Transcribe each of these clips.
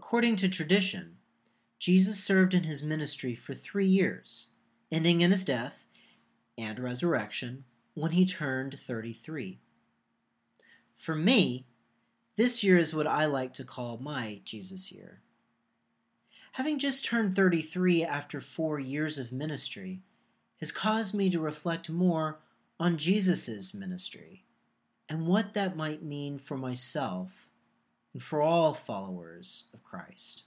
according to tradition, Jesus served in his ministry for three years, ending in his death and resurrection when he turned 33. For me, this year is what I like to call my Jesus year. Having just turned 33 after four years of ministry has caused me to reflect more on Jesus' ministry and what that might mean for myself and for all followers of Christ.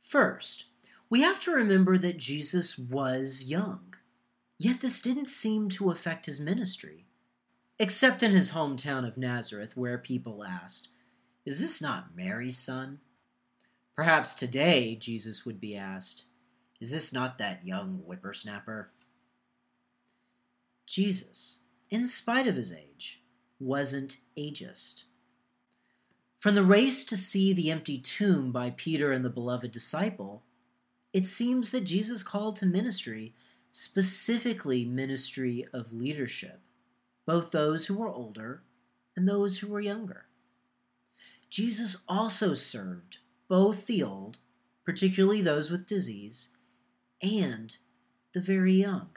First, we have to remember that Jesus was young, yet this didn't seem to affect his ministry, except in his hometown of Nazareth, where people asked, Is this not Mary's son? Perhaps today Jesus would be asked, Is this not that young whippersnapper? Jesus, in spite of his age, wasn't ageist. From the race to see the empty tomb by Peter and the beloved disciple, it seems that Jesus called to ministry, specifically ministry of leadership, both those who were older and those who were younger. Jesus also served both the old, particularly those with disease, and the very young.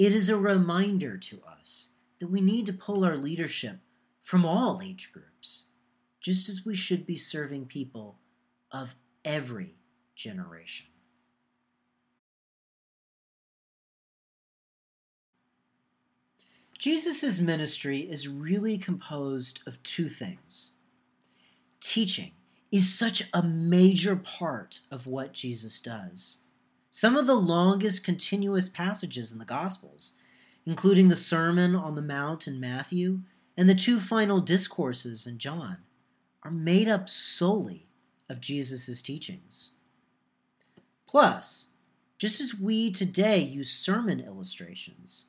It is a reminder to us that we need to pull our leadership from all age groups just as we should be serving people of every generation. Jesus' ministry is really composed of two things. Teaching is such a major part of what Jesus does. Some of the longest continuous passages in the Gospels, including the Sermon on the Mount in Matthew and the two final discourses in John, are made up solely of Jesus' teachings. Plus, just as we today use sermon illustrations,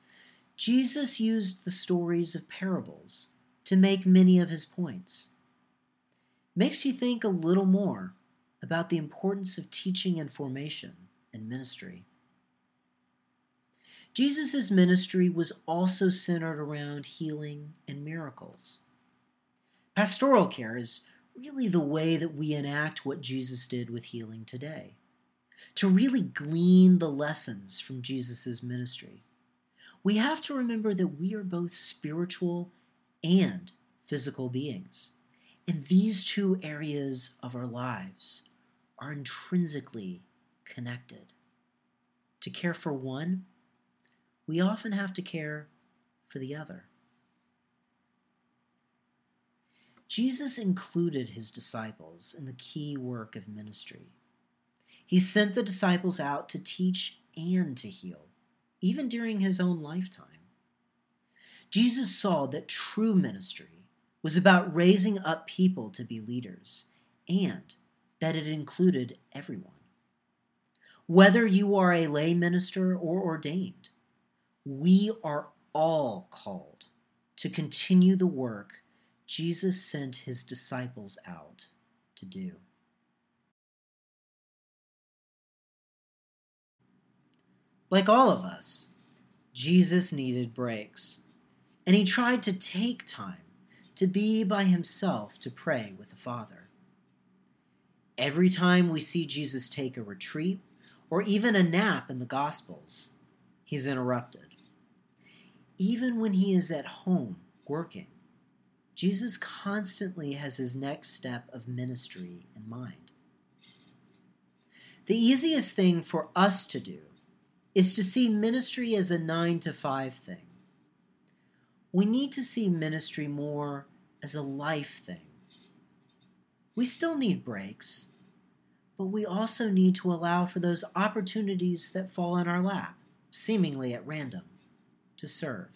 Jesus used the stories of parables to make many of his points. Makes you think a little more about the importance of teaching and formation in ministry. Jesus' ministry was also centered around healing and miracles. Pastoral care is really the way that we enact what Jesus did with healing today. To really glean the lessons from Jesus' ministry, we have to remember that we are both spiritual and physical beings. And these two areas of our lives are intrinsically connected. To care for one, we often have to care for the other. Jesus included his disciples in the key work of ministry. He sent the disciples out to teach and to heal, even during his own lifetime. Jesus saw that true ministry was about raising up people to be leaders and that it included everyone. Whether you are a lay minister or ordained, we are all called to continue the work Jesus sent his disciples out to do. Like all of us, Jesus needed breaks, and he tried to take time to be by himself to pray with the Father. Every time we see Jesus take a retreat or even a nap in the Gospels, he's interrupted. Even when he is at home working, Jesus constantly has his next step of ministry in mind. The easiest thing for us to do is to see ministry as a nine to five thing. We need to see ministry more as a life thing. We still need breaks, but we also need to allow for those opportunities that fall in our lap, seemingly at random, to serve.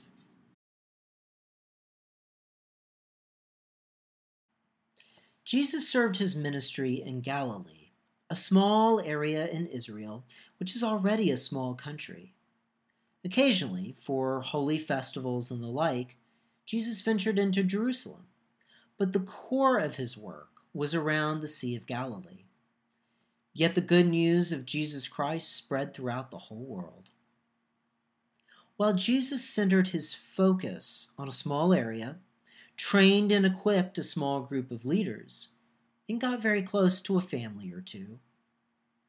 Jesus served his ministry in Galilee, a small area in Israel, which is already a small country. Occasionally, for holy festivals and the like, Jesus ventured into Jerusalem, but the core of his work was around the Sea of Galilee. Yet the good news of Jesus Christ spread throughout the whole world. While Jesus centered his focus on a small area, trained and equipped a small group of leaders, and got very close to a family or two.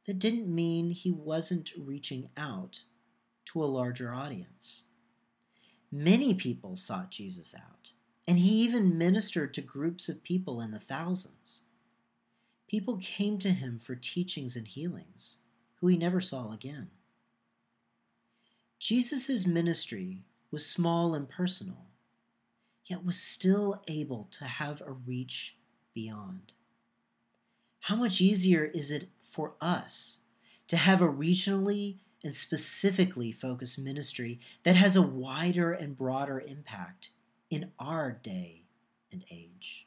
That didn't mean he wasn't reaching out to a larger audience. Many people sought Jesus out, and he even ministered to groups of people in the thousands. People came to him for teachings and healings, who he never saw again. Jesus' ministry was small and personal, yet was still able to have a reach beyond. How much easier is it for us to have a regionally and specifically focused ministry that has a wider and broader impact in our day and age?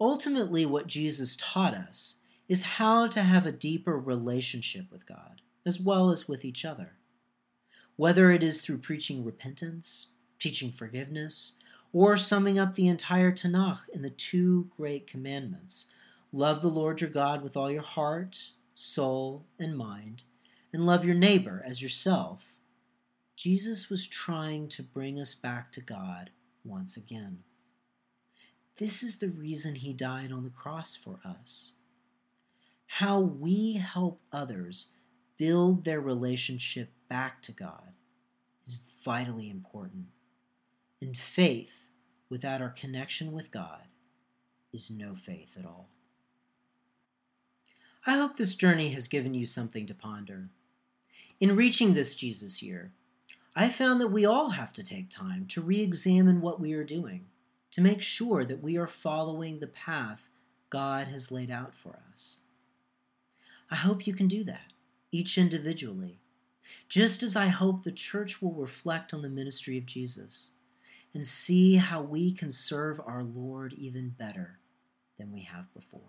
Ultimately, what Jesus taught us is how to have a deeper relationship with God, as well as with each other. Whether it is through preaching repentance, teaching forgiveness, or summing up the entire Tanakh in the two great commandments love the Lord your God with all your heart, soul, and mind, and love your neighbor as yourself, Jesus was trying to bring us back to God once again. This is the reason he died on the cross for us how we help others build their relationship back to God is vitally important. And faith without our connection with God is no faith at all. I hope this journey has given you something to ponder. In reaching this Jesus year, I found that we all have to take time to re examine what we are doing, to make sure that we are following the path God has laid out for us. I hope you can do that, each individually, just as I hope the church will reflect on the ministry of Jesus and see how we can serve our Lord even better than we have before.